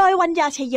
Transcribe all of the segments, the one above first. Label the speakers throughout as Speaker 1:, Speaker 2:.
Speaker 1: โดยวัญญาชยโย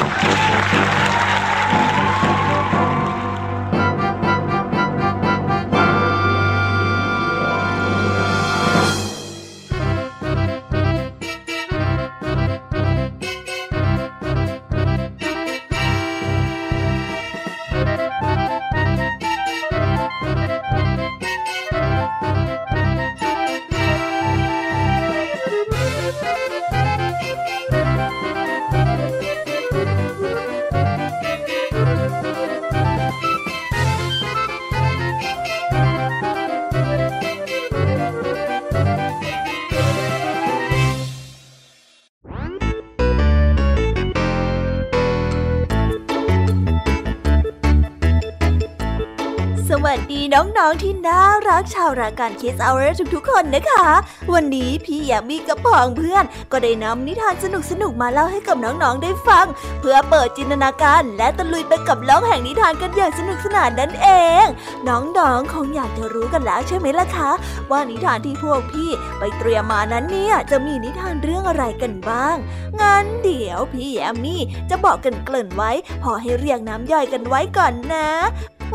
Speaker 1: ัสดีน้องๆที่น่ารักชาวรายการคิสเอาเรทุกๆคนนะคะ วันนี้พี่แยมมี่กับพองเพื่อน ก็ได้นำนิทานสนุกๆมาเล่าให้กับน้องๆได้ฟัง เพื่อเปิดจินตนาการและตะลุยไปกับโลกแห่งนิทานกันอย่างสนุกสนานนั่นเอง น้องๆคงอยากจะรู้กันแล้วใช่ไหมล่ะคะ ว่านิทานที่พวกพี่ไปเตรียมมานั้นเนี่ยจะมีนิทานเรื่องอะไรกันบ้างงั้นเดี๋ยวพี่แยมมี่จะบอกกันเกริ่นไว้ พอให้เรียงน้ำย่อยกันไว้ก่อนนะ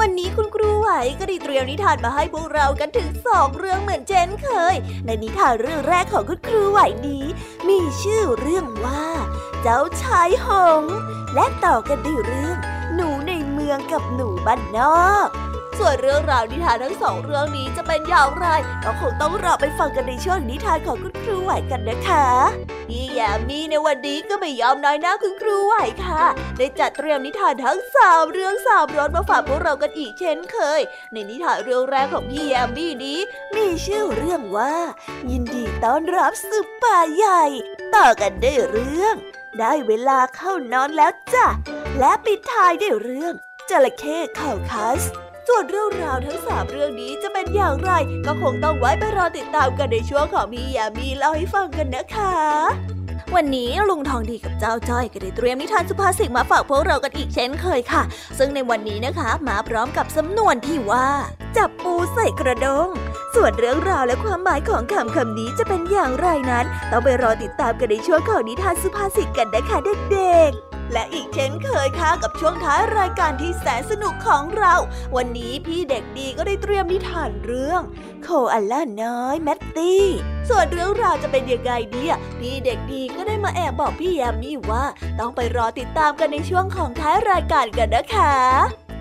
Speaker 1: วันนี้คุณครูไหวก็ได้เตรียมนิทานมาให้พวกเรากันถึงสองเรื่องเหมือนเช่นเคย ในนิทานเรื่องแรกของคุณครูไหวนี้ มีชื่อเรื่องว่า เจ้าชายหง และต่อกันด้วยเรื่อง หนูในเมืองกับหนูบ้านนอก ส่วนเรื่องราวนิทานทั้งสองเรื่องนี้จะเป็นอย่างไรก็คงต้องรอไปฟังกันในช่วงนิทานของคุณครูไหวกันนะคะพี่ยามีในวันนี้ก็ไม่ยอมน้อยหน้าคุณครูไหวค่ะ ได้จัดเตรียมนิทานทั้งสามเรื่องสามรสมาฝากพวกเรากันอีกเช่นเคย ในนิทานเรื่องแรกของพี่ยามีนี้มีชื่อเรื่องว่า ยินดีต้อนรับสืบป่าใหญ่ ต่อกันได้เรื่อง ได้เวลาเข้านอนแล้วจ้ะและปิดท้ายด้วยเรื่องจระเข้เข่าคัส ส่วนเรื่องราวทั้งสามเรื่องนี้จะเป็นอย่างไร ก็คงต้องไว้ไปรอติดตามกันในช่วงของพี่ยามีเล่าให้ฟังกันนะคะ วันนี้ลุงทองดีกับเจ้าจ้อยก็ได้เตรียมนิทานสุภาษิตมาฝากพวกเรากันอีกเช่นเคยค่ะ ซึ่งในวันนี้นะคะ มาพร้อมกับสำนวนที่ว่า จับปูใส่กระดง ส่วนเรื่องราวและความหมายของคำคำนี้จะเป็นอย่างไรนั้น ต้องไปรอติดตามกันในช่วงของนิทานสุภาษิตกันนะคะเด็กๆ และอีกเช่นเคยค่ะกับช่วงท้ายรายการที่แสนสนุกของเรา วันนี้พี่เด็กดีก็ได้เตรียมนิทานเรื่อง โคอัลล่าน้อยแมตตี้ ส่วนเรื่องราวจะเป็นยังไงเดียพี่เด็กดีก็ได้มาแอบบอกพี่แยมมี่ว่า ต้องไปรอติดตามกันในช่วงของท้ายรายการกันนะคะ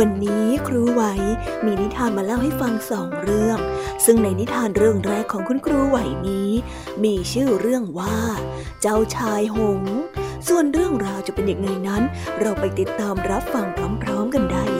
Speaker 1: วั
Speaker 2: นนี้ครูไหวมีนิทานมาเล่าให้ฟังสองเรื่อง ซึ่งในนิทานเรื่องแรกของคุณครูไหวนี้ มีชื่อเรื่องว่า เจ้าชายหง ส่วนเรื่องราวจะเป็นอย่างไรนั้น เราไปติดตามรับฟังพร้อม ๆ กันได้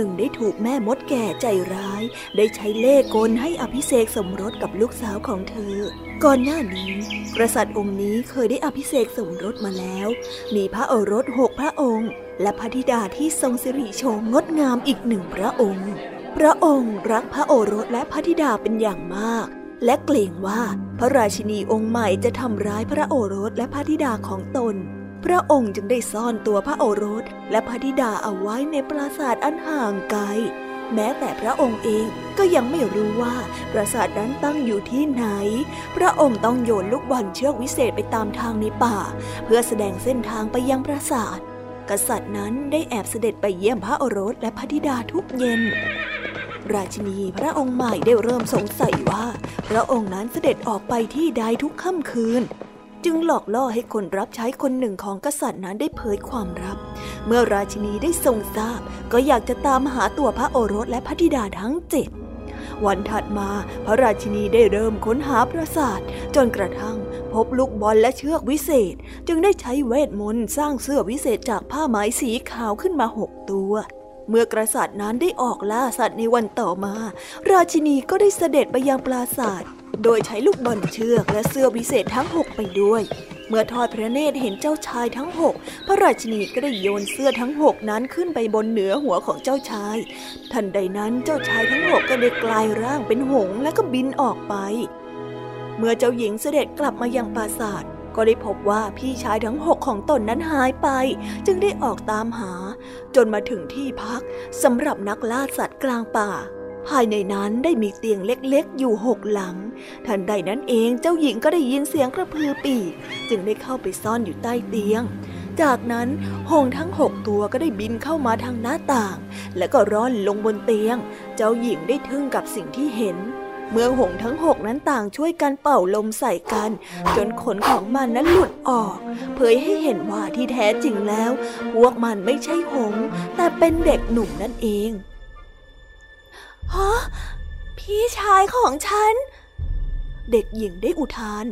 Speaker 2: นึ่งได้ถูกแม่มดแก่ใจร้าย ได้ใช้เล่กลให้อภิเษกสมรสกับลูกสาวของเธอ ก่อนหน้านี้กษัตริย์องค์นี้เคยได้อภิเษกสมรสมาแล้ว มีพระโอรสหกพระองค์ และพระธิดาที่ทรงสิริโฉมงดงามอีกหนึ่งพระองค์ พระองค์รักพระโอรสและพระธิดาเป็นอย่างมากและเกรงว่าพระราชินีองค์ใหม่จะทำร้ายพระโอรสและพระธิดาของตน พระองค์จึงได้ซ่อนตัวพระโอรสและพระธิดาเอาไว้ในปราสาทอันห่างไกล แม้แต่พระองค์เองก็ยังไม่รู้ว่าปราสาทนั้นตั้งอยู่ที่ไหน พระองค์ต้องโยนลูกบอลเชือกวิเศษไปตามทางในป่า เพื่อแสดงเส้นทางไปยังปราสาท กษัตริย์นั้นได้แอบเสด็จไปเยี่ยมพระโอรสและพระธิดาทุกเย็นราชินีพระองค์ใหม่ได้เริ่มสงสัยว่า พระองค์นั้นเสด็จออกไปที่ใดทุกค่ำคืน จึงหลอกล่อให้คนรับใช้คนหนึ่งของกษัตริย์นั้นได้เผยความลับ เมื่อราชินีได้ทรงทราบ ก็อยากจะตามหาตัวพระโอรสและพระธิดาทั้งเจ็ดวันถัดมาพระราชินีได้เริ่มค้นหาปราสาท จนกระทั่ง พบลูกบอลและเชือกวิเศษ จึงได้ใช้เวทมนต์สร้างเสื้อวิเศษจากผ้าไหมสีขาวขึ้นมาหกตัว เมื่อกษัตริย์นั้นได้ออกล่าสัตว์ในวันต่อมา ราชินีก็ได้เสด็จไปยังปราสาท โดยใช้ลูกบอลเชือกและเสื้อวิเศษทั้งหกไปด้วย เมื่อทอดพระเนตรเห็นเจ้าชายทั้งหกพระราชินีก็ได้โยนเสื้อทั้งหกนั้นขึ้นไปบนเหนือหัวของเจ้าชาย ทันใดนั้นเจ้าชายทั้งหกก็ได้กลายร่างเป็นหงและก็บินออกไป เมื่อเจ้าหญิงเสด็จกลับมายังปราสาทก็ได้พบว่าพี่ชายทั้งหกของตนนั้นหายไป จึงได้ออกตามหา จนมาถึงที่พักสำหรับนักล่าสัตว์กลางป่า ภายในนั้นได้มีเตียงเล็กๆ อยู่หกหลัง ทันใดนั้นเองเจ้าหญิงก็ได้ยินเสียงกระพือปีก จึงได้เข้าไปซ่อนอยู่ใต้เตียง จากนั้นหงทั้งหกตัวก็ได้บินเข้ามาทางหน้าต่าง แล้วก็ร่อนลงบนเตียง เจ้าหญิงได้ทึ่งกับสิ่งที่เห็น เมื่อหงทั้งหกนั้นต่างช่วยกันเป่าลมใส่กัน จนขนของมันนั้นหลุดออก เผยให้เห็นว่าที่แท้จริงแล้ว พวกมันไม่ใช่หง แต่เป็นเด็กหนุ่มนั่นเอง ฮะพี่ชายของฉัน เด็กหญิงได้อุทาน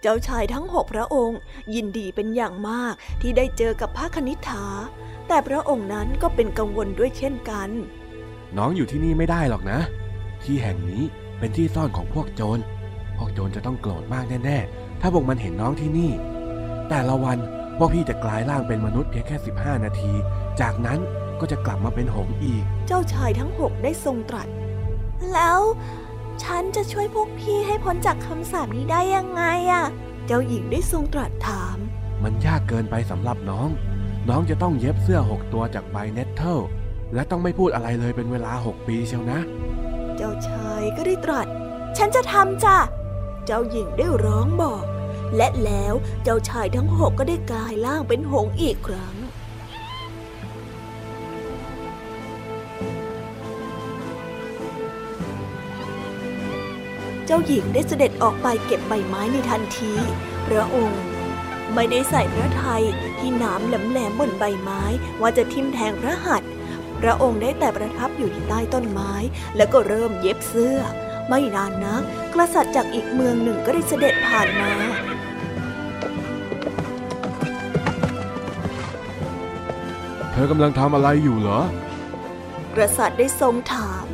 Speaker 2: เจ้าชายทั้งหกพระองค์ ยินดีเป็นอย่างมากที่ได้เจอกับพระคณิษฐา แต่พระองค์นั้นก็เป็นกังวลด้วยเช่นกัน
Speaker 3: น้องอยู่ที่นี่ไม่ได้หรอกนะ ที่แห่งนี้เป็นที่ซ่อนของพวกโจร พวกโจรจะต้องโกรธมากแน่ๆ ถ้าพวกมันเห็นน้องที่นี่ แต่ละวันพวกพี่จะกลายร่างเป็นมนุษย์เพียงแค่ 15 นาที จากนั้น ก็จะกลับมาเป็นหงอีก
Speaker 2: เจ้าชายทั้งหกได้ทรงตรัส แล้วฉันจะช่วยพวกพี่ให้พ้นจากคำสาปนี้ได้ยังไงอะเจ้าหญิงได้ทรงตรัสถาม
Speaker 3: มันยากเกินไปสำหรับน้อง น้องจะต้องเย็บเสื้อหกตัวจากใบเนตเทิลและต้องไม่พูดอะไรเลยเป็นเวลาหกปีเชียวนะ
Speaker 2: เจ้าชายก็ได้ตรัส ฉันจะทำจ้ะ เจ้าหญิงได้ร้องบอก และแล้วเจ้าชายทั้งหกก็ได้กลายร่างเป็นหงอีกครั้ง เจ้าหญิงได้เสด็จออกไปเก็บใบไม้ในทันที พระองค์ ไม่ได้ใส่พระไทยที่น้ำแหลมๆบนใบไม้ว่าจะทิ่มแทงพระหัตถ์พระองค์ได้แต่ประทับอยู่ที่ใต้ต้นไม้ แล้วก็เริ่มเย็บเสื้อ ไม่นานนัก กษัตริย์จากอีกเมืองหนึ่งก็ได้เสด็จผ่านมา
Speaker 3: เธอกำลังทำอะไรอยู่เหรอ
Speaker 2: กษัตริย์ได้ทรงถาม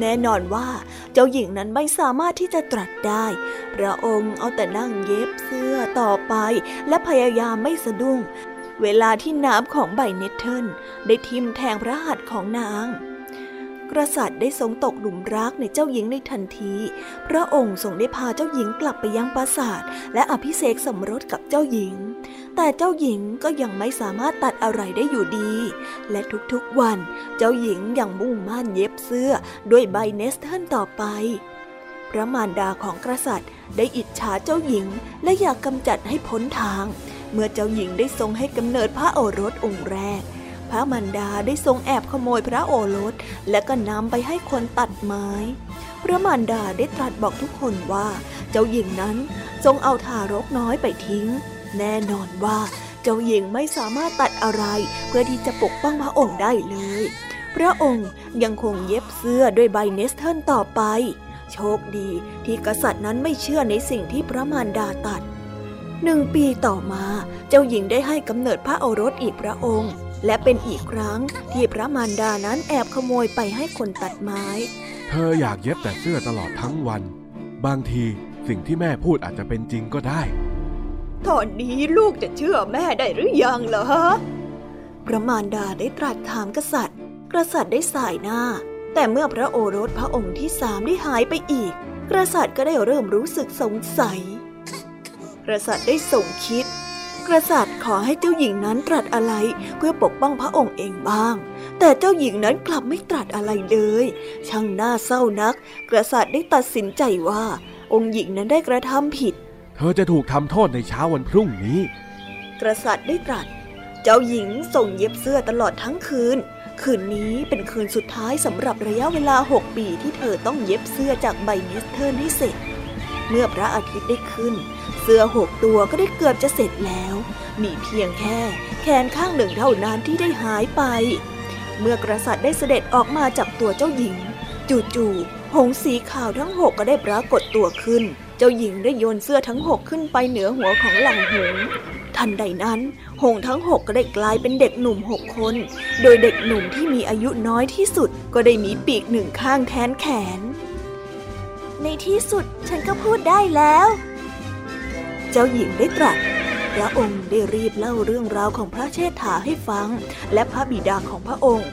Speaker 2: แน่นอนว่า เจ้าหญิงนั้นไม่สามารถที่จะตรัสได้ พระองค์เอาแต่นั่งเย็บเสื้อต่อไป และพยายามไม่สะดุ้ง เวลาที่หนามของใบ nettle ได้ทิ่มแทงพระหัตถ์ของนางกษัตริย์ได้ทรงตกหลุมรักในเจ้าหญิงในทันที พระองค์ทรงได้พาเจ้าหญิงกลับไปยังปราสาท และอภิเษกสมรสกับเจ้าหญิง แต่เจ้าหญิงก็ยังไม่สามารถตรัสอะไรได้อยู่ดี และทุกๆวันเจ้าหญิงยังมุ่งมั่นเย็บเสื้อด้วยใบ nettle ต่อไป พระมารดาของกษัตริย์ ได้อิจฉาเจ้าหญิงและอยากกำจัดให้พ้นทาง เมื่อเจ้าหญิงได้ทรงให้กำเนิดพระโอรสองค์แรก พระมารดาได้ทรงแอบขโมยพระโอรส และก็นำไปให้คนตัดไม้พระมารดาได้ตรัสบอกทุกคนว่า เจ้าหญิงนั้นทรงเอาทารกน้อยไปทิ้ง แน่นอนว่าเจ้าหญิงไม่สามารถตัดอะไรเพื่อที่จะปกป้องพระองค์ได้เลย พระองค์ยังคงเย็บเสื้อด้วยใบเนสเทิลต่อไป โชคดีที่กษัตริย์นั้นไม่เชื่อในสิ่งที่พระมารดาตัดหนึ่งปีต่อมาเจ้าหญิงได้ให้กำเนิดพระโอรสอีกพระองค์ และเป็นอีกครั้งที่พระมารดานั้นแอบขโมยไปให้คนตัดไม้
Speaker 3: เธออยากเย็บแต่เสื้อตลอดทั้งวัน บางทีสิ่งที่แม่พูดอาจจะเป็นจริงก็ได้
Speaker 2: ตอนนี้ลูกจะเชื่อแม่ได้หรือยังเหรอพระมารดาได้ตรัสถามกษัตริย์ กษัตริย์ได้สายหน้า แต่เมื่อพระโอรสพระองค์ที่สามได้หายไปอีก กษัตริย์ก็ได้เริ่มรู้สึกสงสัย กษัตริย์ได้ส่งคิด กษัตริย์ขอให้เจ้าหญิงนั้นตรัสอะไรเพื่อปกป้องพระองค์เองบ้าง แต่เจ้าหญิงนั้นกลับไม่ตรัสอะไรเลย ช่างน่าเศร้านัก กษัตริย์ได้ตัดสินใจว่า องค์หญิงนั้นได้กระทำผิด
Speaker 3: เธอจะถูกทำโทษในเช้าวันพรุ่งนี้
Speaker 2: กษัตริย์ได้ตรัส เจ้าหญิงส่งเย็บเสื้อตลอดทั้งคืน คืนนี้เป็นคืนสุดท้ายสำหรับระยะเวลาหกปีที่เธอต้องเย็บเสื้อจากใบมิสเทิร์นให้เสร็จ เมื่อพระอาทิตย์ได้ขึ้น เสื้อหกตัวก็ได้เกือบจะเสร็จแล้ว มีเพียงแค่แขนข้างหนึ่งเท่านั้นที่ได้หายไป เมื่อกษัตริย์ได้เสด็จออกมาจากตัวเจ้าหญิง จู่ๆหงส์สีขาวทั้งหกก็ได้ปรากฏตัวขึ้น จ้าหญิงได้โยนเสื้อทั้งหกขึ้นไปเหนือหัวของเหล่าหงส์ทันใดนั้น หงส์ทั้งหกก็ได้กลายเป็นเด็กหนุ่มหกคน โดยเด็กหนุ่มที่มีอายุน้อยที่สุด ก็ได้มีปีกหนึ่งข้างแทนแขน ในที่สุดฉันก็พูดได้แล้ว เจ้าหญิงได้ตรัส พระองค์ได้รีบเล่าเรื่องราวของพระเชษฐาให้ฟัง และพระบิดาของพระองค์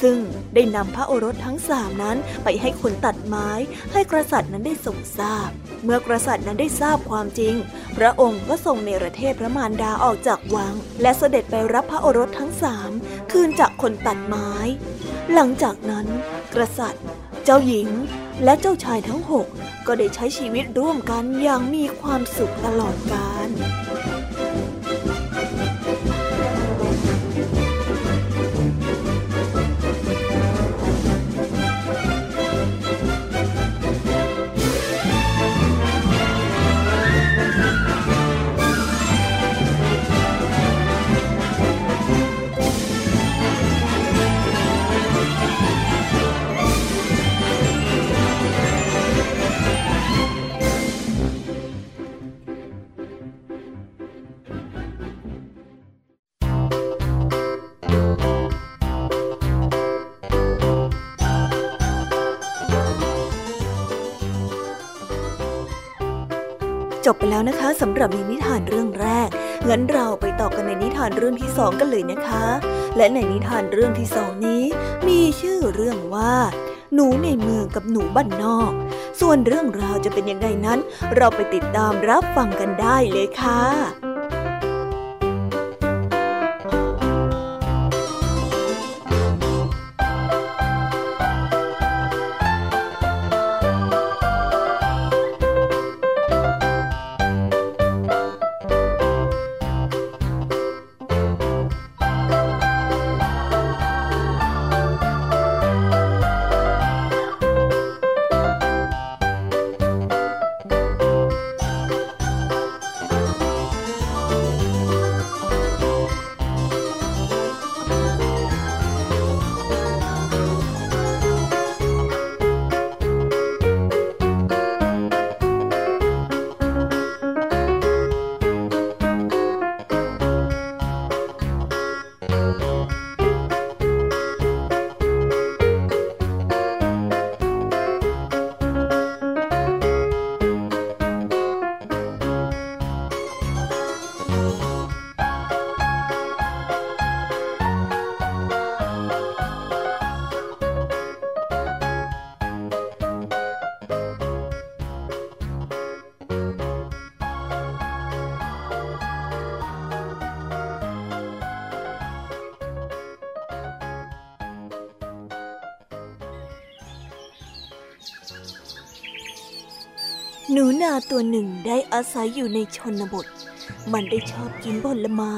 Speaker 2: ซึ่งได้นำพระโอรสทั้งสามนั้นไปให้คนตัดไม้ ให้กษัตริย์นั้นได้ทรงทราบ เมื่อกษัตริย์นั้นได้ทราบความจริง พระองค์ก็ทรงเนรเทศพระมารดาออกจากวัง และเสด็จไปรับพระโอรสทั้งสามคืนจากคนตัดไม้ หลังจากนั้น กษัตริย์ เจ้าหญิง และเจ้าชายทั้งหกก็ได้ใช้ชีวิตร่วมกันอย่างมีความสุขตลอดกาล นะคะสำหรับในนิทานเรื่องแรก งั้นเราไปต่อกันในนิทานเรื่องที่สองกันเลยนะคะ และในนิทานเรื่องที่สองนี้ มีชื่อเรื่องว่า หนูในเมืองกับหนูบ้านนอก ส่วนเรื่องราวจะเป็นยังไงนั้น เราไปติดตามรับฟังกันได้เลยค่ะาตัวหนึ่งได้อาศัยอยู่ในชนบท มันได้ชอบกินผลไม้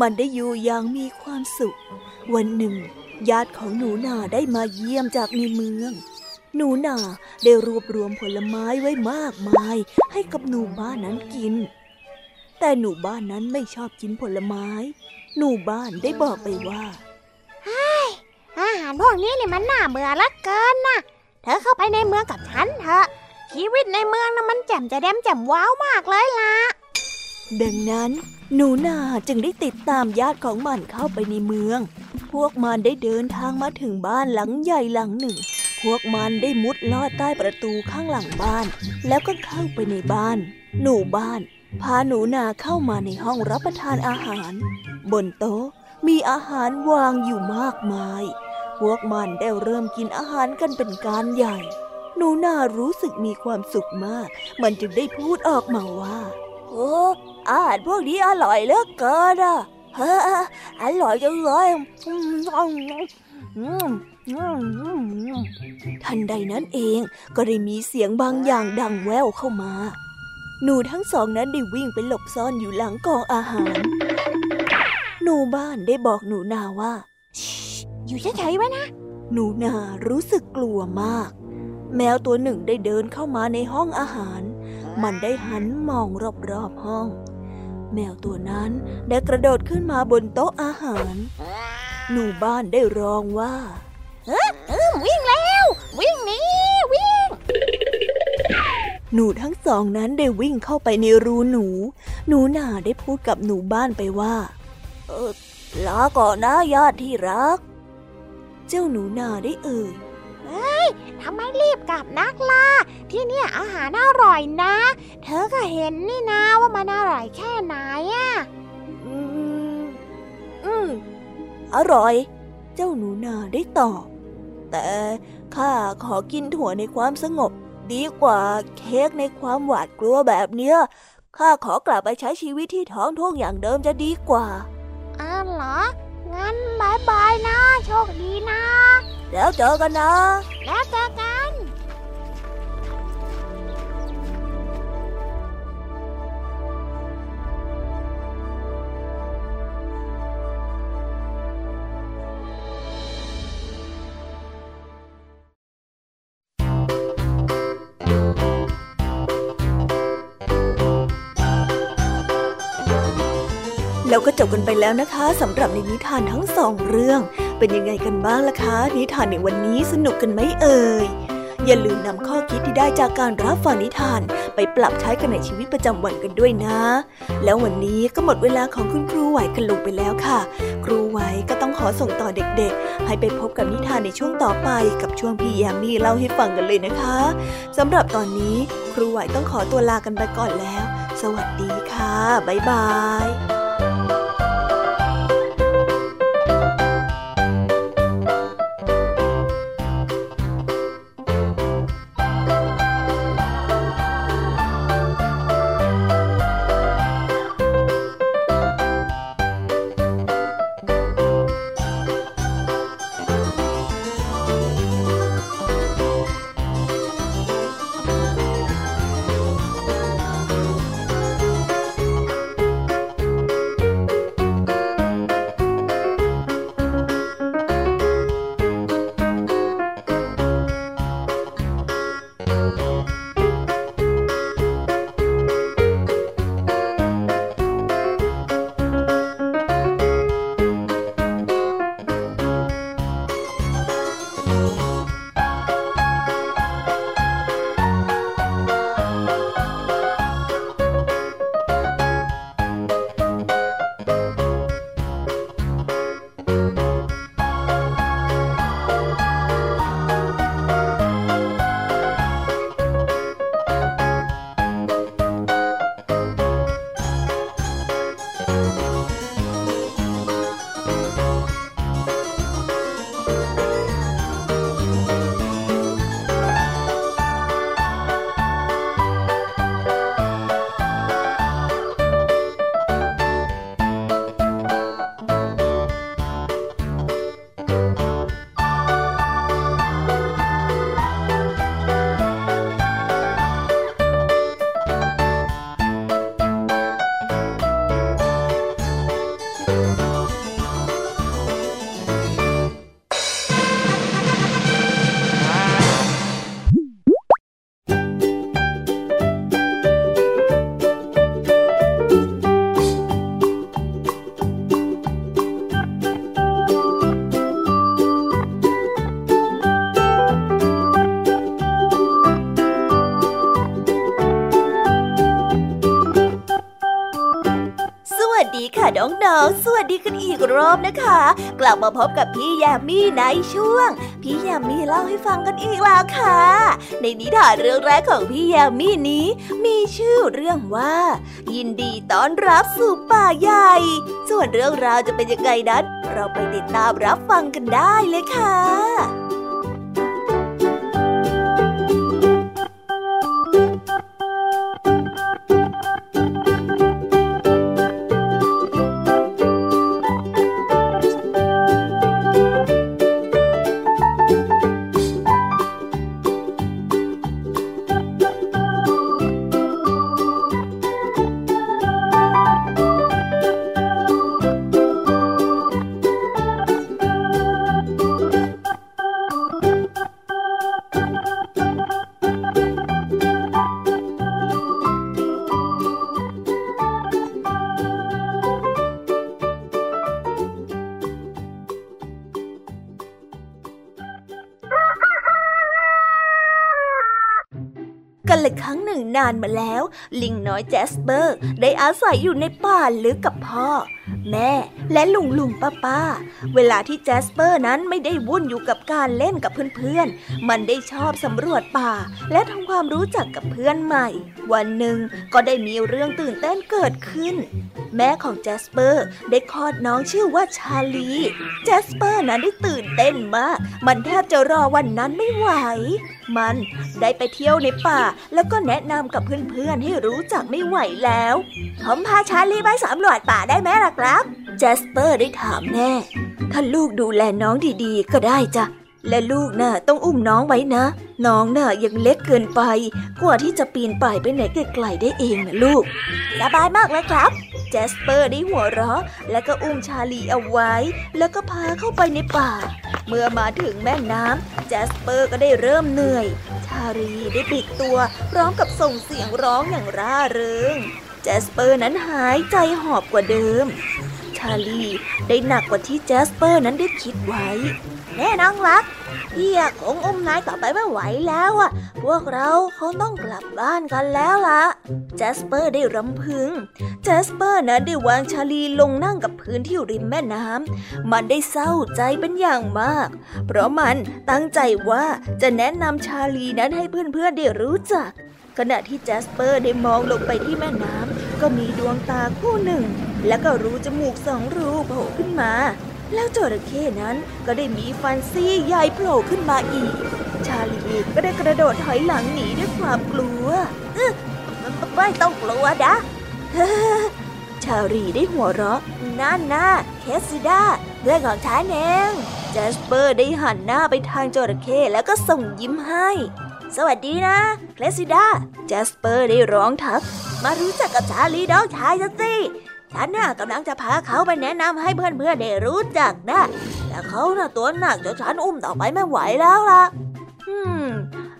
Speaker 2: มันได้อยู่อย่างมีความสุข วันหนึ่ง ญาติของหนูนาได้มาเยี่ยมจากในเมือง หนูนาได้รวบรวมผลไม้ไว้มากมาย ให้กับหนูบ้านนั้นกิน แต่หนูบ้านนั้นไม่ชอบกินผลไม้ หนูบ้านได้บอกไปว่า
Speaker 4: อาหารพวกนี้นี่มันน่าเบื่อลือเกินนะเธอเข้าไปในเมืองกับฉันเถอะ ชีวิตในเมืองนะมันแจ่มจะแดมแจ่มว้าวมากเลยล่ะ
Speaker 2: ดังนั้น หนูนาจึงได้ติดตามญาติของมันเข้าไปในเมือง พวกมันได้เดินทางมาถึงบ้านหลังใหญ่หลังหนึ่ง พวกมันได้มุดลอดใต้ประตูข้างหลังบ้าน แล้วก็เข้าไปในบ้าน หนูบ้าน พาหนูนาเข้ามาในห้องรับประทานอาหาร บนโต๊ะมีอาหารวางอยู่มากมาย พวกมันได้เริ่มกินอาหารกันเป็นการใหญ่ หนูนารู้สึกมีความสุขมาก มันจึงได้พูดออกมาว่า โอ้อาหารพวกนี้อร่อยเหลือเกินอะเฮ้ออร่อยจังเลยอืมทันใดนั้นเองก็ได้มีเสียงบางอย่างดังแว่วเข้ามา หนูทั้งสองนั้นได้วิ่งไปหลบซ่อนอยู่หลังกองอาหาร หนูบ้านได้บอกหนูนาว่า
Speaker 4: อยู่เฉยๆไว้นะ
Speaker 2: หนูนารู้สึกกลัวมาก แมวตัวหนึ่งได้เดินเข้ามาในห้องอาหาร มันได้หันมองรอบๆห้อง แมวตัวนั้นได้กระโดดขึ้นมาบนโต๊ะอาหาร หนูบ้านได้ร้องว่า
Speaker 4: วิ่งแล้ว วิ่งหนีวิ่ง
Speaker 2: หนูทั้งสองนั้นได้วิ่งเข้าไปในรูหนู หนูนาได้พูดกับหนูบ้านไปว่า เออลาก่อนนะญาติที่รัก เจ้าหนูนาได้เอ่ย
Speaker 4: ทำไมรีบกลับนักล่ะ ที่เนี่ยอาหารอร่อยนะ เธอก็เห็นนี่นะว่ามันอร่อยแค่ไหนอะ
Speaker 2: อืม อืม อร่อย เจ้าหนูนาได้ตอบ แต่ข้าขอกินถั่วในความสงบ ดีกว่าเค้กในความหวาดกลัวแบบเนี้ย ข้าขอกลับไปใช้ชีวิตที่ท้องทุ่งอย่างเดิมจะดีกว่า
Speaker 4: อ้าวเหรอ งั้นบายบายนะ โชคดีนะ
Speaker 2: แล้วเจอกันนะ
Speaker 4: แล้วเจอกัน
Speaker 2: แล้วก็จบกันไปแล้วนะคะสำหรับในนิทานทั้งสองเรื่อง เป็นยังไงกันบ้างล่ะคะ นิทานในวันนี้สนุกกันไหมเอ่ยอย่าลืมนำข้อคิดที่ได้จากการรับฟังนิทาน ไปปรับใช้กันในชีวิตประจำวันกันด้วยนะ แล้ววันนี้ก็หมดเวลาของคุณครูไหวกันลงไปแล้วค่ะ ครูไหวก็ต้องขอส่งต่อเด็กๆ ให้ไปพบกับนิทานในช่วงต่อไป กับช่วงพี่ยามีเล่าให้ฟังกันเลยนะคะสำหรับตอนนี้ ครูไหวต้องขอตัวลากันไปก่อนแล้ว สวัสดีค่ะบ๊ายบาย กลับมาพบกับพี่ยามีในช่วง พี่ยามีเล่าให้ฟังกันอีกแล้วค่ะ ในนิทานเรื่องแรกของพี่ยามีนี้ มีชื่อเรื่องว่า ยินดีต้อนรับสู่ป่าใหญ่ ส่วนเรื่องราวจะเป็นยังไงนั้น เราไปติดตามรับฟังกันได้เลยค่ะ
Speaker 1: ลิงน้อยแจสเปอร์ได้อาศัยอยู่ในป่าลึกกับพ่อ แม่และลุงลุงป้าป้า เวลาที่แจสเปอร์นั้นไม่ได้วุ่นอยู่กับการเล่นกับเพื่อนๆ มันได้ชอบสำรวจป่า และทำความรู้จักกับเพื่อนใหม่ วันหนึ่งก็ได้มีเรื่องตื่นเต้นเกิดขึ้น แม่ของแจสเปอร์ได้คลอดน้องชื่อว่าชาลีแจสเปอร์นั้นได้ตื่นเต้นมาก มันแทบจะรอวันนั้นไม่ไหวมันได้ไปเที่ยวในป่า แล้วก็แนะนำกับเพื่อนๆให้รู้จักไม่ไหวแล้ว ผมพาชาลีไปสำรวจป่าได้ไหมล่ะครับแจสเปอร์ได้ถามแม่ถ้าลูกดูแลน้องดีๆ ก็ได้จ้ะและลูกน่ะต้องอุ้มน้องไว้นะ น้องน่ะยังเล็กเกินไป กว่าที่จะปีนป่ายไปไหนไกลๆได้เองนะลูกสบายมากเลยครับแจสเปอร์ได้หัวเราะ แล้วก็อุ้มชาลีเอาไว้ แล้วก็พาเข้าไปในป่า เมื่อมาถึงแม่น้ำแจสเปอร์ก็ได้เริ่มเหนื่อย ชาลีได้บิดตัวพร้อมกับส่งเสียงร้องอย่างร่าเริง แจสเปอร์นั้นหายใจหอบกว่าเดิม ชาลีได้หนักกว่าที่แจสเปอร์นั้นได้คิดไว้
Speaker 4: แน่น้องรัก พี่คงอุ้มนายต่อไปไม่ไหวแล้วอะ พวกเราคงต้องกลับบ้านกันแล้วล่ะ
Speaker 1: แจสเปอร์ได้รำพึงแจสเปอร์นั้นได้วางชาลีลงนั่งกับพื้นที่ริมแม่น้ำมันได้เศร้าใจเป็นอย่างมาก เพราะมันตั้งใจว่าจะแนะนำชาลีนั้นให้เพื่อนๆได้รู้จัก ขณะที่แจสเปอร์ได้มองลงไปที่แม่น้ำก็มีดวงตาคู่หนึ่ง และก็รูจมูกสองรูโผล่ขึ้นมา แล้วจระเข้นั้นก็ได้มีฟันซี่ใหญ่โผล่ขึ้นมาอีก ชาลีก็ได้กระโดดถอยหลังหนีด้วยความกลัว
Speaker 4: ไม่ต้องกลัวนะ
Speaker 1: ชาลีได้หัวเราะนั่นนะเคสซิด้าเพื่อนของฉันเองแจสเปอร์ได้หันหน้าไปทางจระเข้แล้วก็ส่งยิ้มให้ สวัสดีนะเคสซิด้าแจสเปอร์ได้ร้องทัก
Speaker 4: มารู้จักกับชาลีน้องชายสิ ฉันน่ะกำลังจะพาเขาไปแนะนำให้เพื่อนๆได้รู้จักนะ แต่เขาน่ะตัวหนักจนฉันอุ้มต่อไปไม่ไหวแล้วล่ะ
Speaker 1: อืม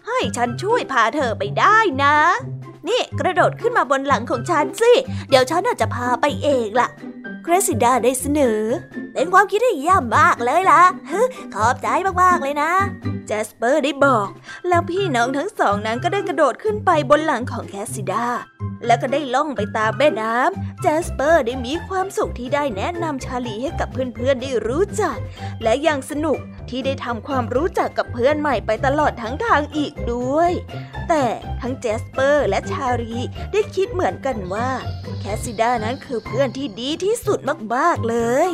Speaker 1: ให้ฉันช่วยพาเธอไปได้นะ นี่กระโดดขึ้นมาบนหลังของฉันสิ เดี๋ยวฉันจะพาไปเองล่ะ เกรซิดาได้เสนอ
Speaker 4: เป็นความคิดที่เยี่ยมมากเลยล่ะขอบใจมากๆเลยนะ
Speaker 1: แจสเปอร์ได้บอก แล้วพี่น้องทั้งสองนั้นก็ได้กระโดดขึ้นไปบนหลังของแคสซิดา แล้วก็ได้ล่องไปตามแม่น้ำแจสเปอร์ได้มีความสุขที่ได้แนะนำชาลีให้กับเพื่อนๆได้รู้จัก และยังสนุกที่ได้ทำความรู้จักกับเพื่อนใหม่ไปตลอดทั้งทางอีกด้วย แต่ทั้งแจสเปอร์และชาลีได้คิดเหมือนกันว่าแคสซิดานั้นคือเพื่อนที่ดีที่สุดสุดมากๆเลย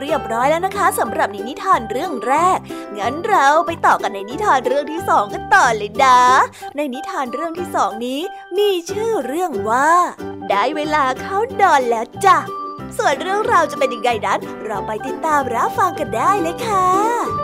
Speaker 1: เรียบร้อยแล้วนะคะสำหรับนิทานเรื่องแรก งั้นเราไปต่อกันในนิทานเรื่องที่สองกันต่อเลยนะ ในนิทานเรื่องที่สองนี้ มีชื่อเรื่องว่า ได้เวลาเข้านอนแล้วจ้ะส่วนเรื่องราวจะเป็นยังไงนั้น เราไปติดตามรับฟังกันได้เลยค่ะ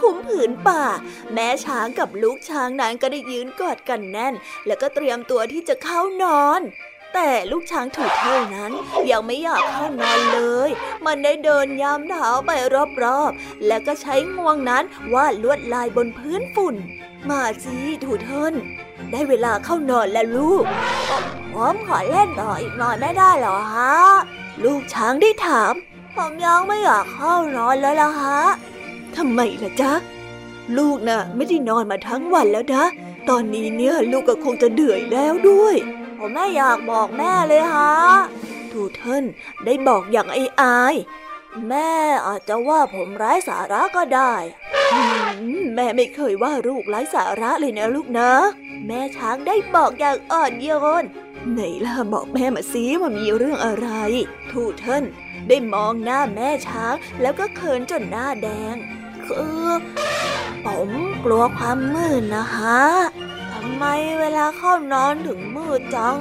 Speaker 1: คุ้มผืนป่า แม่ช้างกับลูกช้างนั้นก็ได้ยืนกอดกันแน่น แล้วก็เตรียมตัวที่จะเข้านอน แต่ลูกช้างถูเท่านั้น ยังไม่อยากเข้านอนเลย มันได้เดินย้ำเท้าไปรอบๆ และก็ใช้งวงนั้นวาดลวดลายบนพื้นฝุ่น มาสิถูเทินได้เวลาเข้านอนแล้วลูกผมขอเล่นต่ออีกหน่อยไม่ได้หรอฮะ ลูกช้างได้ถาม ผมยังไม่อยากเข้านอนแล้วล่ะฮะ ทำไมล่ะจ๊ะ ลูกนะ่ะไม่ได้นอนมาทั้งวันแล้วนะ ตอนนี้เนี่ยลูกก็คงจะเดือยแล้วด้วย ผมไม่อยากบอกแม่เลยฮะ ทูเทิลได้บอกอย่างไอ้อาย แม่อาจจะว่าผมไร้สาระก็ได้แม่ไม่เคยว่าลูกไร้สาระเลยนะลูกนะ แม่ช้างได้บอกอย่างอ่อนโยนไหนล่ะบอกแม่มาสิว่ามีเรื่องอะไร ทูเทิลได้มองหน้าแม่ช้างแล้วก็เขินจนหน้าแดง คือผมกลัวความมืดนะฮะทำไมเวลาเข้านอนถึงมืดจัง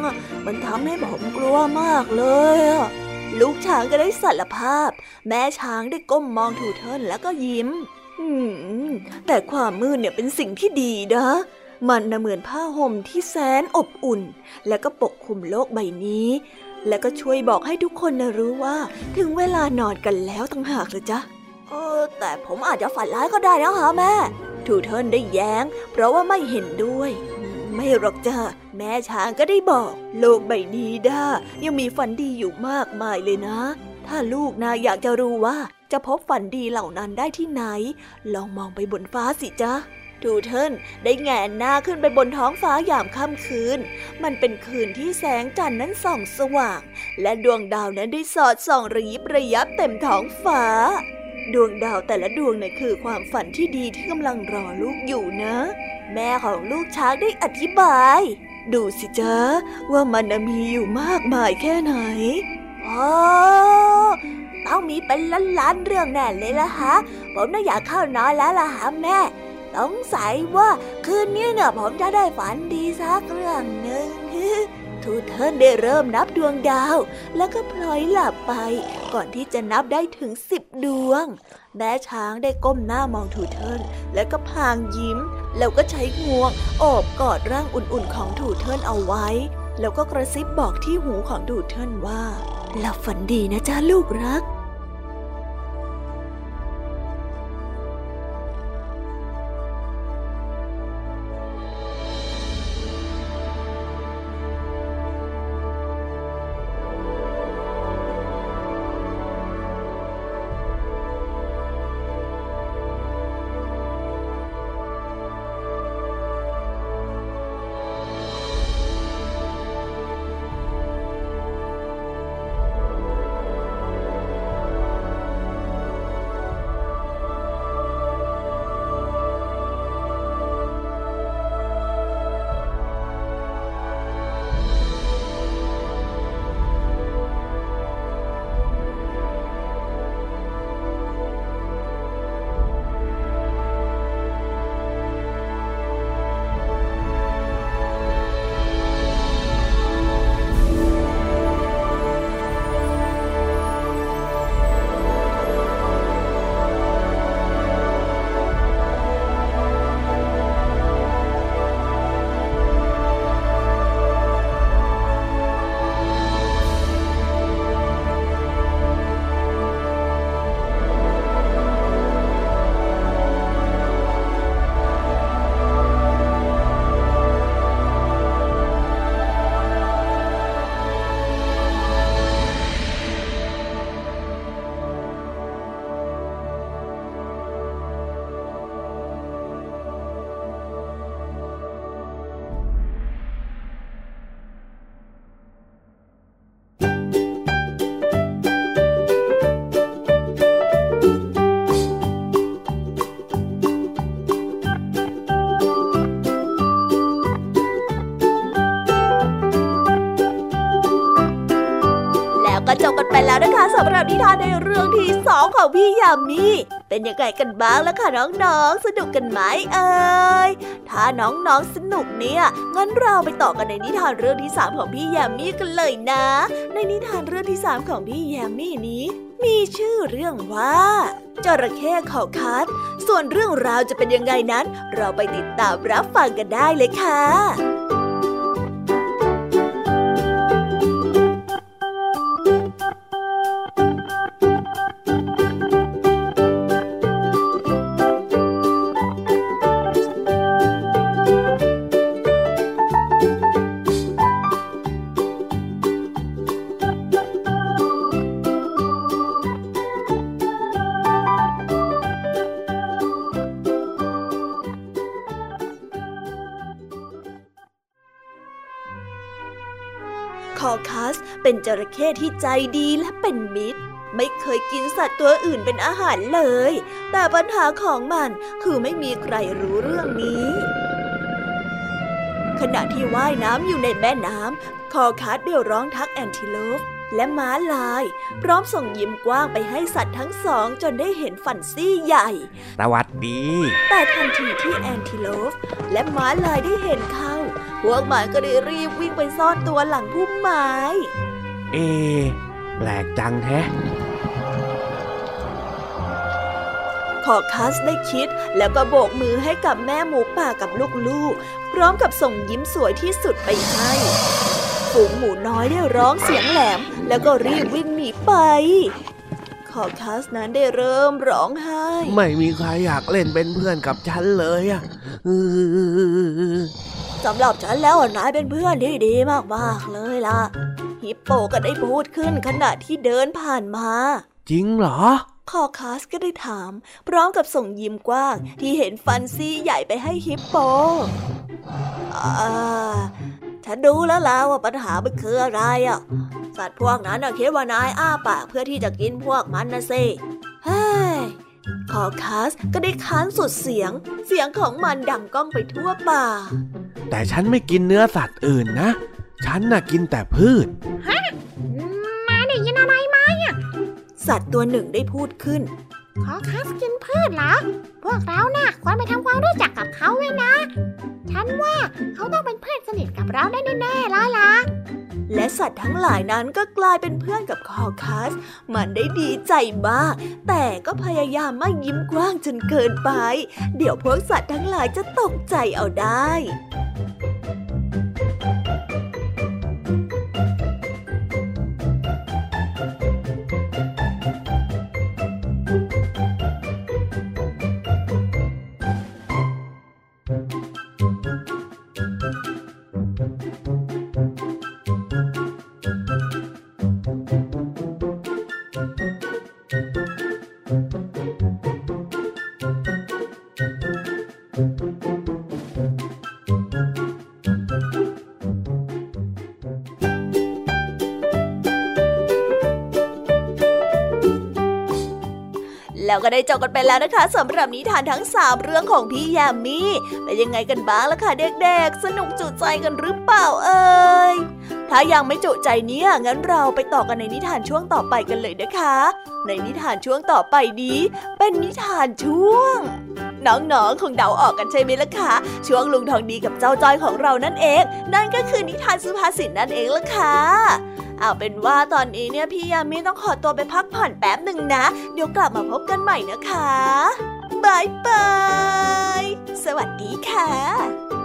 Speaker 1: มันทำให้ผมกลัวมากเลยลูกช้างก็ได้สารภาพ แม่ช้างได้ก้มมองทูเทิลแล้วก็ยิ้มแต่ความมืดเนี่ยเป็นสิ่งที่ดีนะมันน่ะเหมือนผ้าห่มที่แสนอบอุ่น และก็ปกคลุมโลกใบนี้ และก็ช่วยบอกให้ทุกคนนะรู้ว่า ถึงเวลานอนกันแล้วตั้งหากเลยจ๊ะ เออแต่ผมอาจจะฝันร้ายก็ได้นะคะแม่ ทูเทิลได้แย้ง เพราะว่าไม่เห็นด้วย ไม่หรอกจ้าแม่ช้างก็ได้บอก โลกใบนี้ด้ายังมีฝันดีอยู่มากมายเลยนะ ถ้าลูกนะอยากจะรู้ว่าจะพบฝันดีเหล่านั้นได้ที่ไหน ลองมองไปบนฟ้าสิจ๊ะทูเทิลได้แงนหน้าขึ้นไปบนท้องฟ้ายามค่ำคืน มันเป็นคืนที่แสงจันทร์นั้นส่องสว่าง และดวงดาวนั้นได้สอดส่องระยิบระยับเต็มท้องฟ้า ดวงดาวแต่ละดวงเนี่ยคือความฝันที่ดีที่กำลังรอลูกอยู่นะ แม่ของลูกช้างได้อธิบาย ดูสิจ๊ะว่ามันมีอยู่มากมายแค่ไหนอ๋อต้องมีเป็นล้านๆเรื่องแน่เลยละฮะ ผมน่ะอยากเข้านอนแล้วละฮะแม่สงสัยว่าคืนนี้เนี่ยผมจะได้ฝันดีสักเรื่องหนึ่ง ทูเทิลได้เริ่มนับดวงดาว แล้วก็พลอยหลับไป ก่อนที่จะนับได้ถึงสิบดวง แม่ช้างได้ก้มหน้ามองทูเทิลแล้วก็พลางยิ้ม แล้วก็ใช้งวงโอบกอดร่างอุ่นๆของทูเทิลเอาไว้ แล้วก็กระซิบบอกที่หูของทูเทิลว่าหลับฝันดีนะจ๊ะลูกรัก นิทานในเรื่องที่สองของพี่ยามีเป็นยังไงกันบ้างล่ะคะน้องๆ สนุกกันไหมเอ่ยถ้าน้องๆสนุกเนี่ยงั้นเราไปต่อกันในนิทานเรื่องที่สามของพี่ยามีกันเลยนะ ในนิทานเรื่องที่สามของพี่ยามีนี้มีชื่อเรื่องว่าจระเข้เขาคัด ส่วนเรื่องราวจะเป็นยังไงนั้น เราไปติดตามรับฟังกันได้เลยค่ะ จระเข้ที่ใจดีและเป็นมิตร ไม่เคยกินสัตว์ตัวอื่นเป็นอาหารเลย แต่ปัญหาของมันคือไม่มีใครรู้เรื่องนี้ขณะที่ว่ายน้ำอยู่ในแม่น้ำ คอคัสได้ร้องทักแอนทิโลปและม้าลาย พร้อมส่งยิ้มกว้างไปให้สัตว์ทั้งสองจนได้เห็นฝันซี่ใหญ่
Speaker 3: สวัสดี
Speaker 1: แต่ทันทีที่แอนทิโลปและม้าลายได้เห็นเขา พวกมันก็ได้รีบวิ่งไปซ่อนตัวหลังพุ่มไม้
Speaker 3: เอ แปลกจังแฮะ
Speaker 1: คอคัสได้คิดแล้วก็โบกมือให้กับแม่หมูป่ากับลูกๆ พร้อมกับส่งยิ้มสวยที่สุดไปให้ฝูงหมูน้อยได้ร้องเสียงแหลม แล้วก็รีบวิ่งหนีไปคอคัสนั้นได้เริ่มร้องไห้
Speaker 3: ไม่มีใครอยากเล่นเป็นเพื่อนกับฉันเลยอะเออ
Speaker 1: สำหรับฉันแล้วนายเป็นเพื่อนที่ดีมากๆเลยล่ะ ฮิปโปก็ได้พูดขึ้นขณะที่เดินผ่านมา
Speaker 3: จริงเหรอ
Speaker 1: คอคัสก็ได้ถาม พร้อมกับส่งยิ้มกว้าง ที่เห็นฟันซี่ใหญ่ไปให้ฮิปโปอ่าฉันรู้แล้วล่ะว่าปัญหามันคืออะไรอะ สัตว์พวกนั้นน่ะคิดว่านายอ้าปากเพื่อที่จะกินพวกมันนะสิเฮ้ยคอคัสก็ได้ค้านสุดเสียง เสียงของมันดังก้องไปทั่วป่า
Speaker 3: แต่ฉันไม่กินเนื้อสัตว์อื่นนะ ฉันน่ะกินแต่พืช
Speaker 4: มาได้ยินอะไรมา
Speaker 1: สัตว์ตัวหนึ่งได้พูดขึ้น
Speaker 4: ขอคัสกินพืชเหรอ พวกเราน่ะควรไปทำความรู้จักกับเขาไว้นะ ฉันว่าเขาต้องเป็นเพื่อนสนิทกับเราได้แน่ๆแล้วล่ะ
Speaker 1: และสัตว์ทั้งหลายนั้นก็กลายเป็นเพื่อนกับคอคัส มันได้ดีใจมาก แต่ก็พยายามไม่ยิ้มกว้างจนเกินไป เดี๋ยวพวกสัตว์ทั้งหลายจะตกใจเอาได้ ก็ได้จบกันไปแล้วนะคะสำหรับนิทานทั้ง 3 เรื่องของพี่ยามีเป็นยังไงกันบ้างล่ะคะเด็กๆ สนุกจุใจกันหรือเปล่าเอ่ยถ้ายังไม่จุใจเนี่ยงั้นเราไปต่อกันในนิทานช่วงต่อไปกันเลยนะคะ ในนิทานช่วงต่อไปนี้ เป็นนิทานช่วงน้องๆ คงเดาออกกันใช่ไหมล่ะคะ ช่วงลุงทองดีกับเจ้าจอยของเรานั่นเอง นั่นก็คือนิทานสุภาษิตนั่นเองล่ะค่ะ เอาเป็นว่าตอนนี้เนี่ยพี่ยามีต้องขอตัวไปพักผ่อนแป๊บหนึ่งนะ เดี๋ยวกลับมาพบกันใหม่นะคะบายบาย สวัสดีค่ะ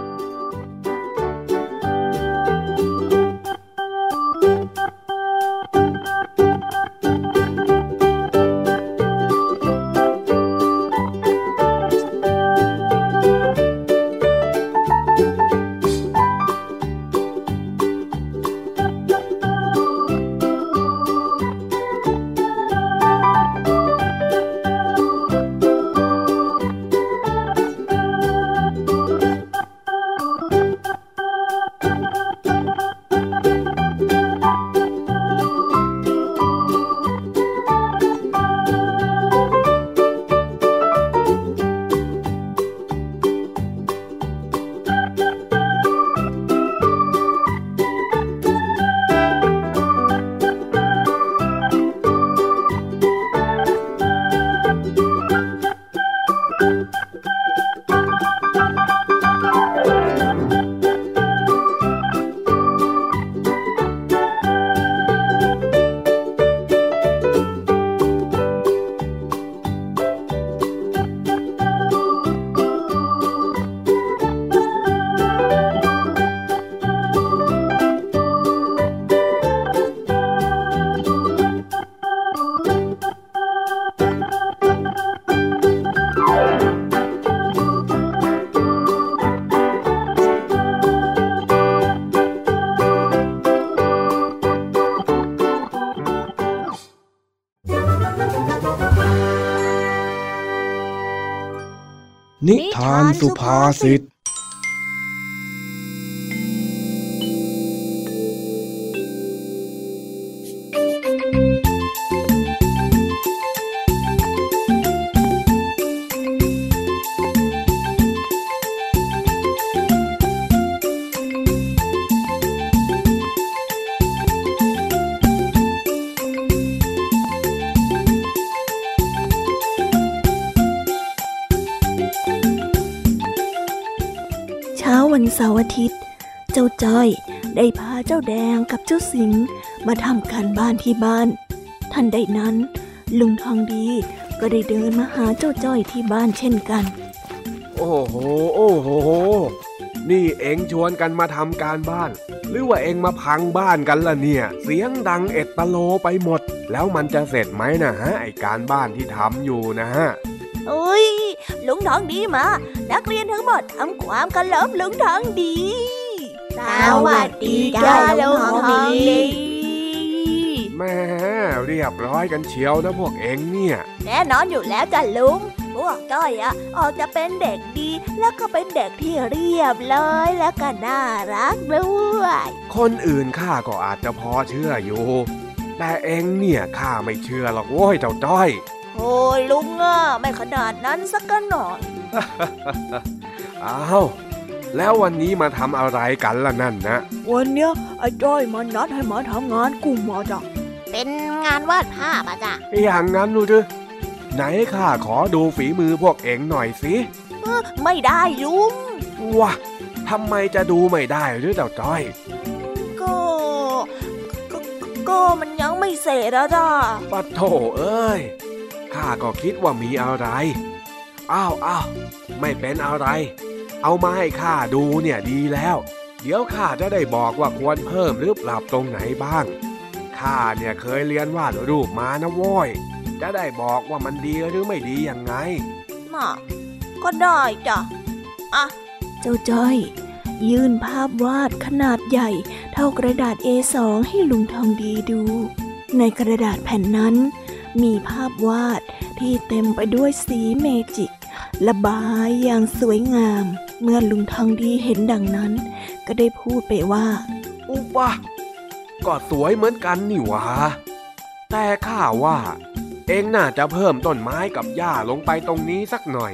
Speaker 5: นิทานสุภาษิต
Speaker 2: เจ้าสิงมาทำการบ้านที่บ้าน ทันใดนั้น ลุงทองดีก็ได้เดินมาหาเจ้าจ้อยที่บ้านเช่นกัน
Speaker 3: โอ้โห โอ้โห นี่เอ็งชวนกันมาทำการบ้าน หรือว่าเอ็งมาพังบ้านกันล่ะเนี่ย เสียงดังเอ็ดตะโลไปหมด แล้วมันจะเสร็จไหมนะฮะไอการบ้านที่ทำอยู่นะฮะ
Speaker 1: โอ้ยลุงทองดีมา นักเรียนทั้งหมดทำความเคารพลุงทองดี
Speaker 4: สวัสดีจ้าลุงทองดี
Speaker 3: แม่เรียบร้อยกันเชียวนะพวกเอ็งเนี่ย
Speaker 1: แน่นอนอยู่แล้วจ้ะลุงพวกจ้อยอะออกจะเป็นเด็กดี แล้วก็เป็นเด็กที่เรียบร้อยแล้วก็น่ารักด้วย
Speaker 3: คนอื่นข้าก็อาจจะพอเชื่ออยู่ แต่เอ็งเนี่ยข้าไม่เชื่อหรอกโว้ยเจ้าจ้อย
Speaker 1: โอ้ยลุงอะไม่ขนาดนั้นสักกันหน่อย
Speaker 3: อ้าว แล้ววันนี้มาทำอะไรกันล่ะนั่นนะ
Speaker 2: วันเนี้ยไอ้จ้อยมันนัดให้มาทำงานกลุ่มมาจ้ะ
Speaker 4: เป็นงานวาดภาพอะจ้ะ
Speaker 3: อย่างนั้นดูดิไหนข้าขอดูฝีมือพวกเอ็งหน่อยสิ
Speaker 1: ไม่ได้ลุง
Speaker 3: ว้าทำไมจะดูไม่ได้หรือเจ้าจ้อย
Speaker 1: ก็ก็ก็มันยังไม่เสร็จอะจ้ะ
Speaker 3: ปัดโถเอ้ยข้าก็คิดว่ามีอะไร อ้าวอ้าวไม่เป็นอะไร เอามาให้ข้าดูเนี่ยดีแล้ว เดี๋ยวข้าจะได้บอกว่าควรเพิ่มหรือปรับตรงไหนบ้างข้าเนี่ยเคยเรียนวาดรูปมานะโว้ยจะได้บอกว่ามันดีหรือไม่ดียังไง
Speaker 1: น่ะก็ได้จ้ะอะ
Speaker 2: เจ้าจ้อย ยื่นภาพวาดขนาดใหญ่ เท่ากระดาษ A2 ให้ลุงทองดีดู ในกระดาษแผ่นนั้น มีภาพวาดที่เต็มไปด้วยสีเมจิกระบายอย่างสวยงาม เมื่อลุงทองดีเห็นดังนั้น ก็ได้พูดไปว่า
Speaker 3: อุบะก็สวยเหมือนกันนี่หวะแต่ข้าว่า เองน่าจะเพิ่มต้นไม้กับหญ้าลงไปตรงนี้สักหน่อย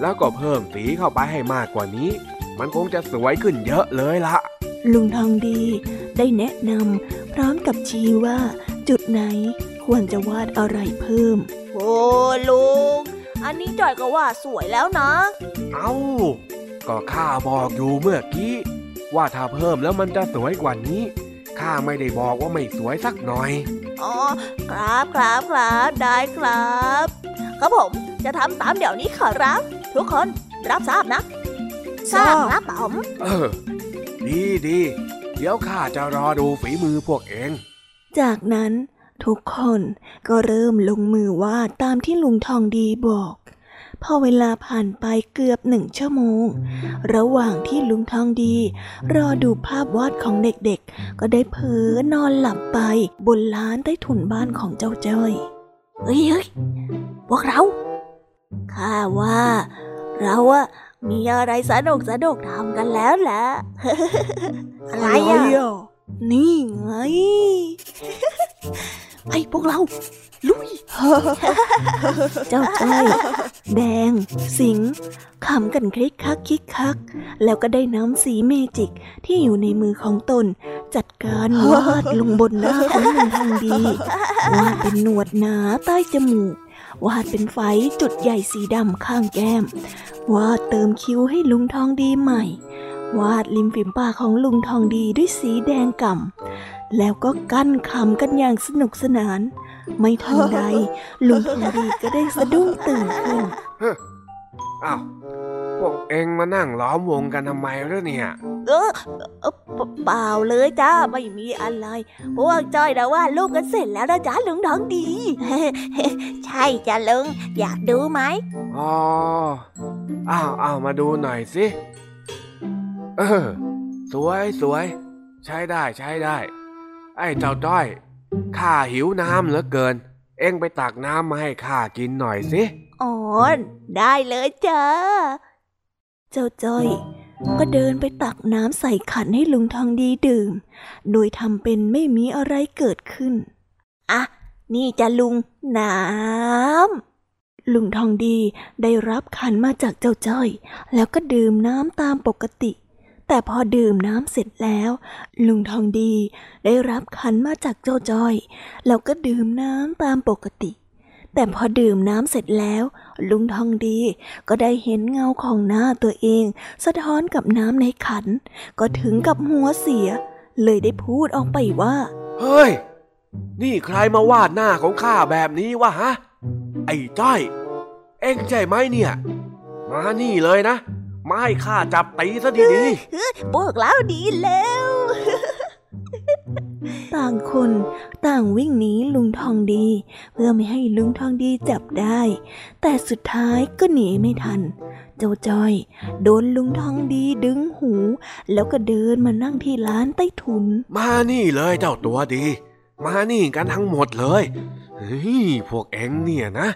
Speaker 3: แล้วก็เพิ่มสีเข้าไปให้มากกว่านี้ มันคงจะสวยขึ้นเยอะเลยละ
Speaker 2: ลุงทองดีได้แนะนำพร้อมกับชี้ว่า จุดไหนควรจะวาดอะไรเพิ่ม
Speaker 1: โอ้ลุง อันนี้จอยก็ว่าสวยแล้วนะ
Speaker 3: เอา้า ก็ข้าบอกอยู่เมื่อกี้ ว่าถ้าเพิ่มแล้วมันจะสวยกว่านี้ข้าไม่ได้บอกว่าไม่สวยสักหน่อย
Speaker 1: อ๋อ ครับครับครับได้ครับ ครับผมจะทำตามเดี๋ยวนี้ขอรับ ทุกคนรับทราบนะ
Speaker 2: ทราบ
Speaker 1: ครับผม
Speaker 3: เออ ดีดีเดี๋ยวข้าจะรอดูฝีมือพวกเอง
Speaker 2: จากนั้นทุกคนก็เริ่มลงมือวาดตามที่ลุงทองดีบอก พอเวลาผ่านไปเกือบหนึ่งชั่วโมง ระหว่างที่ลุงทองดี รอดูภาพวาดของเด็กๆ ก็ได้เผลอนอนหลับไป บนลานใต้ถุนบ้านของเจ้าจ้อย
Speaker 1: เฮ้ยเฮ้ยพวกเราข้าว่า เราอะมีอะไรสนุกสนุกทำกันแล้วแหละอะไรอะ
Speaker 2: นี่ไง
Speaker 1: ไอ้พวกเรา ลุย
Speaker 2: เจ้าจ้อยแดง สิงขำกันคลิกคักคิกคัก แล้วก็ได้น้ำสีเมจิกที่อยู่ในมือของตน จัดการวาดลงบนหน้าของลุงทองดีวาดเป็นหนวดหนาใต้จมูกวาดเป็นไฟจุดใหญ่สีดำข้างแก้ม วาดเติมคิ้วให้ลุงทองดีใหม่ วาดริมฝีปากของลุงทองดีด้วยสีแดงก่ำแล้วก็กั้นขำกันอย่างสนุกสนาน ไม่ทันใดลุงทองดีก็ได้สะดุ้งตื่นขึ้น
Speaker 3: อ้าวพวกเองมานั่งล้อมวงกันทำไมล่ะเนี่ย
Speaker 1: เออเอ่อเปเปล่าเลยจ้าไม่มีอะไรพวกจ้อยนะว่าดรูปกันเสร็จแล้วนะจ้าลุงทองดี ใช่จ้ะลุงอยากดูไหม
Speaker 3: อ๋ออ้าวอ้าวมาดูหน่อยสิเออสวยสวย ใช้ได้ใช้ได้ ไอ้เจ้าจ้อย ข้าหิวน้ำเหลือเกิน เอ็งไปตักน้ำมาให้ข้ากินหน่อยสิ
Speaker 1: อ๋อได้เลยจ้า
Speaker 2: เจ้าจ้อย ก็เดินไปตักน้ำใส่ขันให้ลุงทองดีดื่ม โดยทำเป็นไม่มีอะไรเกิดขึ้น
Speaker 1: อะ นี่จะลุงน้ำ
Speaker 2: ลุงทองดีได้รับขันมาจากเจ้าจ้อย แล้วก็ดื่มน้ำตามปกติ แต่พอดื่มน้ำเสร็จแล้ว ลุงทองดีได้รับขันมาจากเจ้าจ้อย แล้วก็ดื่มน้ำตามปกติ
Speaker 1: แต่พอดื่มน้ำเสร็จแล้ว ลุงทองดีก็ได้เห็นเงาของหน้าตัวเอง สะท้อนกับน้ำในขัน ก็ถึงกับหัวเสีย เลยได้พูดออกไปว่า
Speaker 3: เฮ้ย นี่ใครมาวาดหน้าของข้าแบบนี้วะฮะ ไอ้จ้อย เอ็งใช่ไหมเนี่ย มานี่เลยนะ มาให้ข้าจับตีซะดี
Speaker 1: พวกเราดีแล้ว ต่างคนต่างวิ่งหนีลุงทองดี เพื่อไม่ให้ลุงทองดีจับได้ แต่สุดท้ายก็หนีไม่ทัน เจ้าจ้อยโดนลุงทองดีดึงหู แล้วก็เดินมานั่งที่ร้านใต้ถุน
Speaker 3: ๆมานี่เลยเจ้าตัวดี มานี่กันทั้งหมดเลยเฮ้ยพวกเอ็งเนี่ยนะ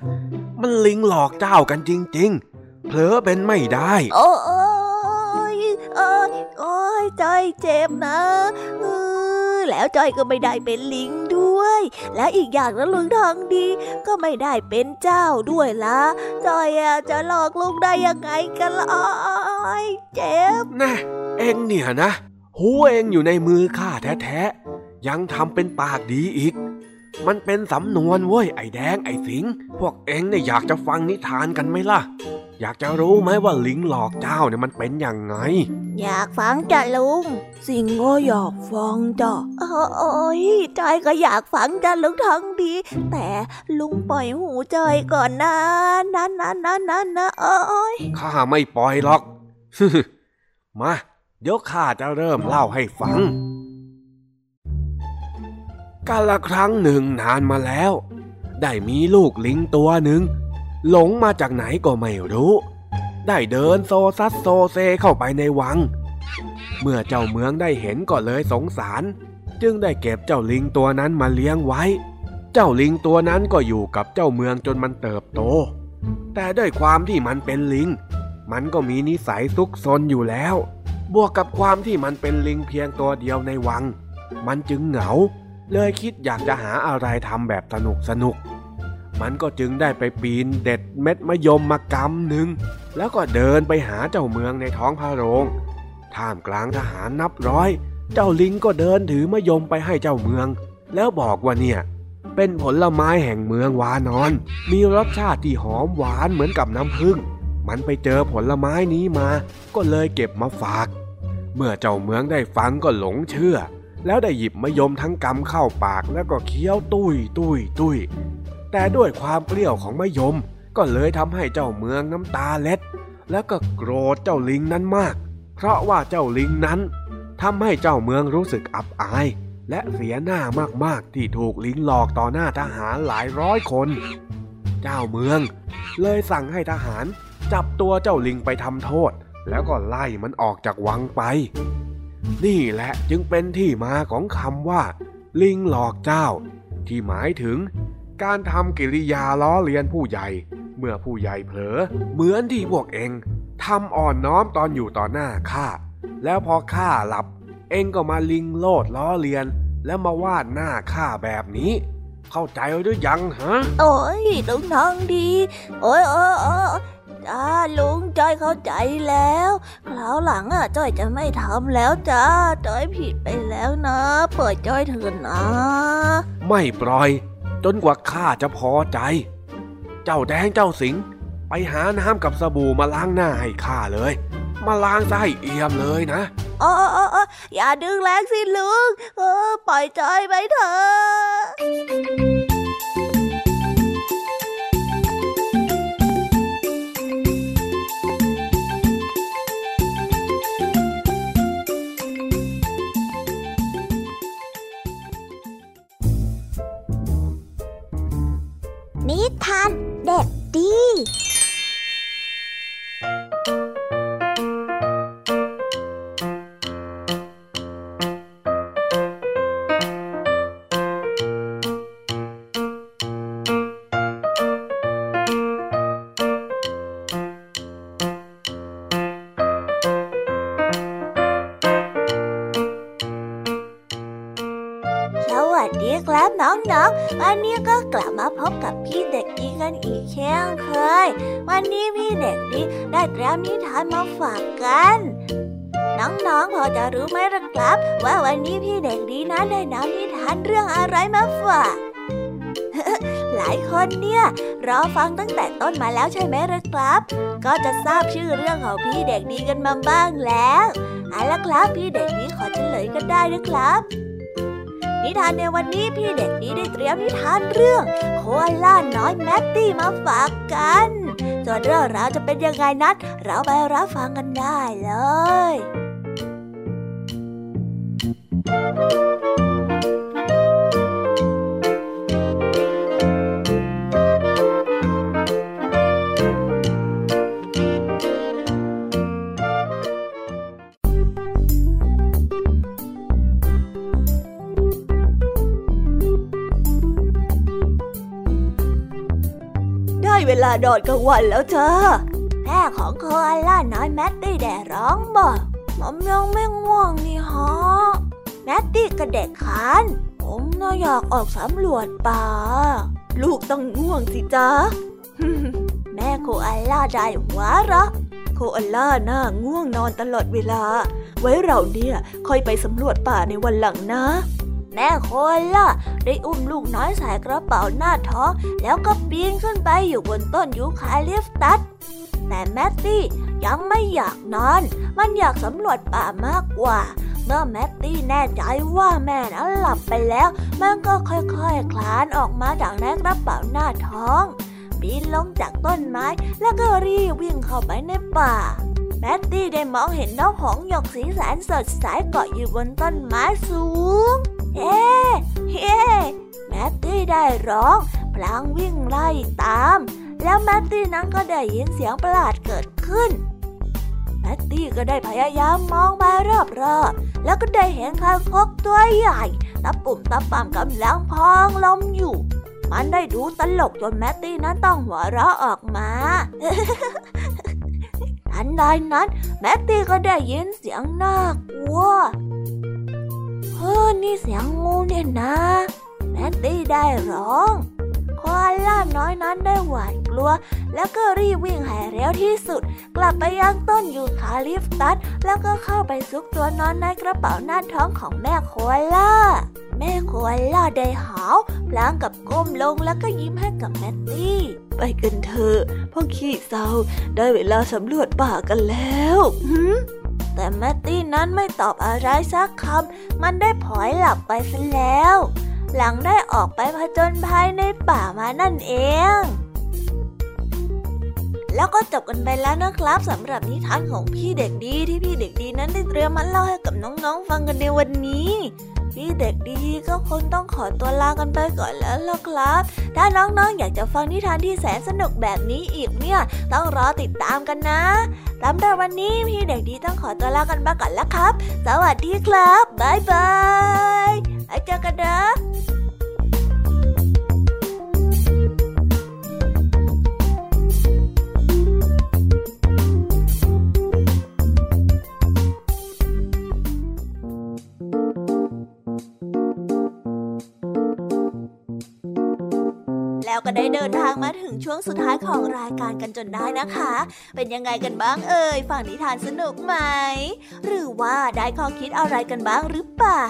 Speaker 3: มันลิงหลอกเจ้ากันจริง ๆ เผลอเป็นไม่ได้
Speaker 1: โอ้ยโอ้ยโอ้ยจ้อยเจ็บนะเออแล้วจ้อยก็ไม่ได้เป็นลิงด้วย และอีกอย่างนะลุงทองดี ก็ไม่ได้เป็นเจ้าด้วยละจ้อยอะจะหลอกลุงได้ยังไงกันล่ะโอ้ยเจ็บ
Speaker 3: แน่เอ็งเนี่ยนะหูเอ็งอยู่ในมือข้าแท้ๆยังทำเป็นปากดีอีก มันเป็นสำนวนเว้ยไอ้แดงไอ้สิง พวกเอ็งเนี่ยอยากจะฟังนิทานกันไหมล่ะ อยากจะรู้ไหมว่าลิงหลอกเจ้าเนี่ยมันเป็นยังไง
Speaker 1: อยากฟังจ้ะลุง สิ่งก็อยากฟังจ้ะโอ้ยจอยก็อยากฟังจ้ะลุงทองดี แต่ลุงปล่อยหูจอยก่อนนะนะนะนะนะนะโอ้ย
Speaker 3: ข้าไม่ปล่อยหรอก มาเดี๋ยวข้าจะเริ่มเล่าให้ฟังกาละครั้งหนึ่งนานมาแล้ว ได้มีลูกลิงตัวหนึ่ง หลงมาจากไหนก็ไม่รู้ ได้เดินโซซัดโซเซเข้าไปในวัง เมื่อเจ้าเมืองได้เห็นก็เลยสงสาร จึงได้เก็บเจ้าลิงตัวนั้นมาเลี้ยงไว้ เจ้าลิงตัวนั้นก็อยู่กับเจ้าเมืองจนมันเติบโต แต่ด้วยความที่มันเป็นลิง มันก็มีนิสัยซุกซนอยู่แล้ว บวกกับความที่มันเป็นลิงเพียงตัวเดียวในวัง มันจึงเหงา เลยคิดอยากจะหาอะไรทำแบบสนุกสนุก มันก็จึงได้ไปปีนเด็ดเม็ดมะยมมากำหนึ่ง แล้วก็เดินไปหาเจ้าเมืองในท้องพระโรง ท่ามกลางทหารนับร้อย เจ้าลิงก็เดินถือมะยมไปให้เจ้าเมือง แล้วบอกว่าเนี่ย เป็นผลไม้แห่งเมืองวานอน มีรสชาติที่หอมหวานเหมือนกับน้ำผึ้ง มันไปเจอผลไม้นี้มา ก็เลยเก็บมาฝาก เมื่อเจ้าเมืองได้ฟังก็หลงเชื่อแล้วได้หยิบมะยมทั้งกำเข้าปากแล้วก็เคี้ยวตุ้ยตุ้ยตุ้ย แต่ด้วยความเปรี้ยวของมะยม ก็เลยทำให้เจ้าเมืองน้ำตาเล็ด แล้วก็โกรธเจ้าลิงนั้นมาก เพราะว่าเจ้าลิงนั้นทำให้เจ้าเมืองรู้สึกอับอาย และเสียหน้ามากๆที่ถูกลิงหลอกต่อหน้าทหารหลายร้อยคน เจ้าเมือง เลยสั่งให้ทหาร จับตัวเจ้าลิงไปทำโทษ แล้วก็ไล่มันออกจากวังไป นี่แหละจึงเป็นที่มาของคำว่า ลิงหลอกเจ้า ที่หมายถึง การทำกิริยาล้อเลียนผู้ใหญ่ เมื่อผู้ใหญ่เผลอ เหมือนที่พวกเองทำอ่อนน้อมตอนอยู่ต่อหน้าข้าแล้วพอข้าหลับ เองก็มาลิงโลดล้อเลียน แล้วมาวาดหน้าข้าแบบนี้ เข้าใจหรือยังฮะ
Speaker 1: โอ้ยลุงทองดี โอ้ยโอ้ยโอ้ยจ้าลุงจ้อยเข้าใจแล้วคราวหลังอะจ้อยจะไม่ทำแล้วจ้าจ้อยผิดไปแล้วนะ เปิดจ้อยเถินนะ
Speaker 3: ไม่ปล่อย จนกว่าข้าจะพอใจ เจ้าแดงเจ้าสิง ไปหาน้ำกับสบู่มาล้างหน้าให้ข้าเลย มาล้างซะให้เอี่ยมเลยนะ
Speaker 1: โอ้โอ้โอ้อย่าดึงแรงสิลุง เออ ปล่อยจอยไปเถอะ
Speaker 4: นิทานเด็กดี
Speaker 1: วันนี้ก็กลับมาพบกับพี่เด็กดีกันอีกเช่นเคย วันนี้พี่เด็กดีได้เตรียมนิทานมาฝากกัน น้องๆพอจะรู้ไหมล่ะครับ ว่าวันนี้พี่เด็กดีนั้นได้นำนิทานเรื่องอะไรมาฝากหลายคนเนี่ยรอฟังตั้งแต่ต้นมาแล้วใช่ไหมล่ะครับ ก็จะทราบชื่อเรื่องของพี่เด็กดีกันมาบ้างแล้วเอาละครับพี่เด็กดีขอเฉลยกันได้นะครับ นิทานในวันนี้พี่เด็กดีได้เตรียมนิทานเรื่อง โคอาล่าน้อยแมตตี้มาฝากกันส่วนเรื่องราวจะเป็นยังไงนั้น เราไปรับฟังกันได้เลยเวนอนกลางวันแล้วจ้าแม่ของโคอาล่าน้อยแมตตี้ได้ร้องบอกผมยังไม่ง่วงนี่ฮะแมตตี้กระเด็กขานผมน่ะอยากออกสำรวจป่า ลูกต้องง่วงสิจ้าแม่โคอาล่าได้หัวเราะโคอาล่าน่ะง่วงนอนตลอดเวลา ไว้เราเนี่ยค่อยไปสำรวจป่าในวันหลังนะ แม่โคล่ะได้อุ้มลูกน้อยใส่กระเป๋าหน้าท้องแล้วก็ปีนขึ้นไปอยู่บนต้นยูคาลิปตัสแต่แมตตี้ยังไม่อยากนอน มันอยากสำรวจป่ามากกว่า เมื่อแมตตี้แน่ใจว่าแม่นั้นหลับไปแล้ว มันก็ค่อยๆคคลานออกมาจากในกระเป๋าหน้าท้อง ปีนลงจากต้นไม้แล้วก็รีบวิ่งเข้าไปในป่า แมตตี้ได้มองเห็นนกหงหยกสีแสนสดใสเกาะอยู่บนต้นไม้สูง เฮ้เฮ้แมตตี้ได้ร้องพลางวิ่งไล่ตาม แล้วแมตตี้นั้นก็ได้ยินเสียงประหลาดเกิดขึ้นแมตตี้ก็ได้พยายามมองไปรอบๆแล้วก็ได้เห็นคางคกตัวใหญ่ตะปุ่มตะป่ำกำลังพองลมอยู่ มันได้ดูตลกจนแมตตี้นั้นต้องหัวเราะออกมา ทันใดนั้น แมตตี้ก็ได้ยินเสียงน่ากลัว เฮ้อนี่เสียงงูเนี่ยนะ แมตตี้ได้ร้องโคอาล่าน้อยนั้นได้หวาดกลัว แล้วก็รีบวิ่งให้เร็วที่สุด กลับไปยังต้นยูคาลิปตัสแล้วก็เข้าไปซุกตัวนอนในกระเป๋าหน้าท้องของแม่โคอาล่า แม่โคอาล่าได้หาวพลางกับก้มลงแล้วก็ยิ้มให้กับแมตตี้ ไปกันเถอะพ่อขี้เศร้าได้เวลาสำรวจป่ากันแล้วแต่แมตตี้นั้นไม่ตอบอะไรสักคำ มันได้ผอยหลับไปซะแล้ว หลังได้ออกไปผจญภัยในป่ามานั่นเองแล้วก็จบกันไปแล้วนะครับสำหรับนิทานของพี่เด็กดีที่พี่เด็กดีนั้นได้เตรียมมาเล่าให้กับน้องๆ ฟังกันในวันนี้ พี่เด็กดีก็คงต้องขอตัวลากันไปก่อนแล้วล่ะครับ ถ้าน้องๆออยากจะฟังนิทานที่แสนสนุกแบบนี้อีกเนี่ย ต้องรอติดตามกันนะสำหรับวันนี้พี่เด็กดีต้องขอตัวลากันไปก่อนแล้วครับ สวัสดีครับ บ๊ายบายไว้เจอกันนะ ก็ได้เดินทางมาถึงช่วงสุดท้ายของรายการกันจนได้นะคะ เป็นยังไงกันบ้างเอ่ยฟังนิทานสนุกไหม หรือว่าได้ข้อคิดอะไรกันบ้างหรือเปล่า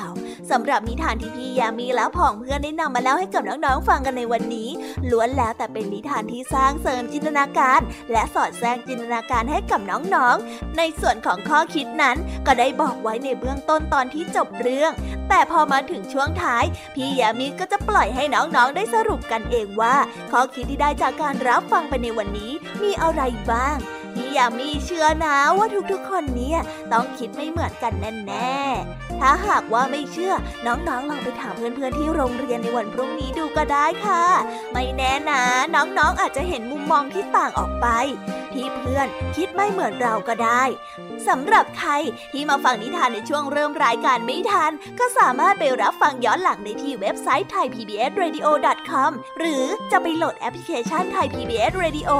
Speaker 1: สำหรับนิทานที่พี่ยามีและผองเพื่อนได้นำมาเล่าให้กับน้องๆฟังกันในวันนี้ล้วนแล้วแต่เป็นนิทานที่สร้างเสริมจินตนาการ และสอดแทรกจินตนาการให้กับน้องๆ ในส่วนของข้อคิดนั้นก็ได้บอกไว้ในเบื้องต้นตอนที่จบเรื่อง แต่พอมาถึงช่วงท้าย พี่ยามีก็จะปล่อยให้น้องๆได้สรุปกันเองว่าข้อคิดที่ได้จากการรับฟังไปในวันนี้มีอะไรบ้างพี่ยามีเชื่อนะว่าทุกๆ คนเนี่ยต้องคิดไม่เหมือนกันแน่ๆ ถ้าหากว่าไม่เชื่อ น้องๆ ลองไปถามเพื่อนๆ ที่โรงเรียนในวันพรุ่งนี้ดูก็ได้ค่ะ ไม่แน่นะ น้องๆ อาจจะเห็นมุมมองที่ต่างออกไป ที่เพื่อนคิดไม่เหมือนเราก็ได้ สำหรับใครที่มาฟังนิทานในช่วงเริ่มรายการไม่ทัน ก็สามารถไปรับฟังย้อนหลังได้ที่เว็บไซต์ thaipbsradio.com หรือจะไปโหลดแอปพลิเคชัน Thai PBS Radio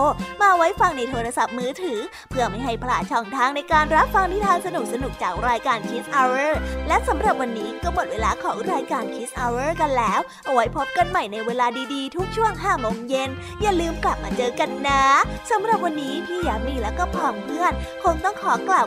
Speaker 1: มาไว้ฟังในโทรศัพท์มือถือ เพื่อไม่ให้พลาดช่องทางในการรับฟังนิทานสนุกสนุกจากรายการ Kids Hour และสำหรับวันนี้ก็หมดเวลาของรายการ Kids Hour กันแล้ว เอาไว้พบกันใหม่ในเวลาดีๆ ทุกช่วง5โมงเย็น อย่าลืมกลับมาเจอกันนะสำหรับวันนี้พี่ยามีและก็พ่องเพื่อน คงต้องขอกล่าว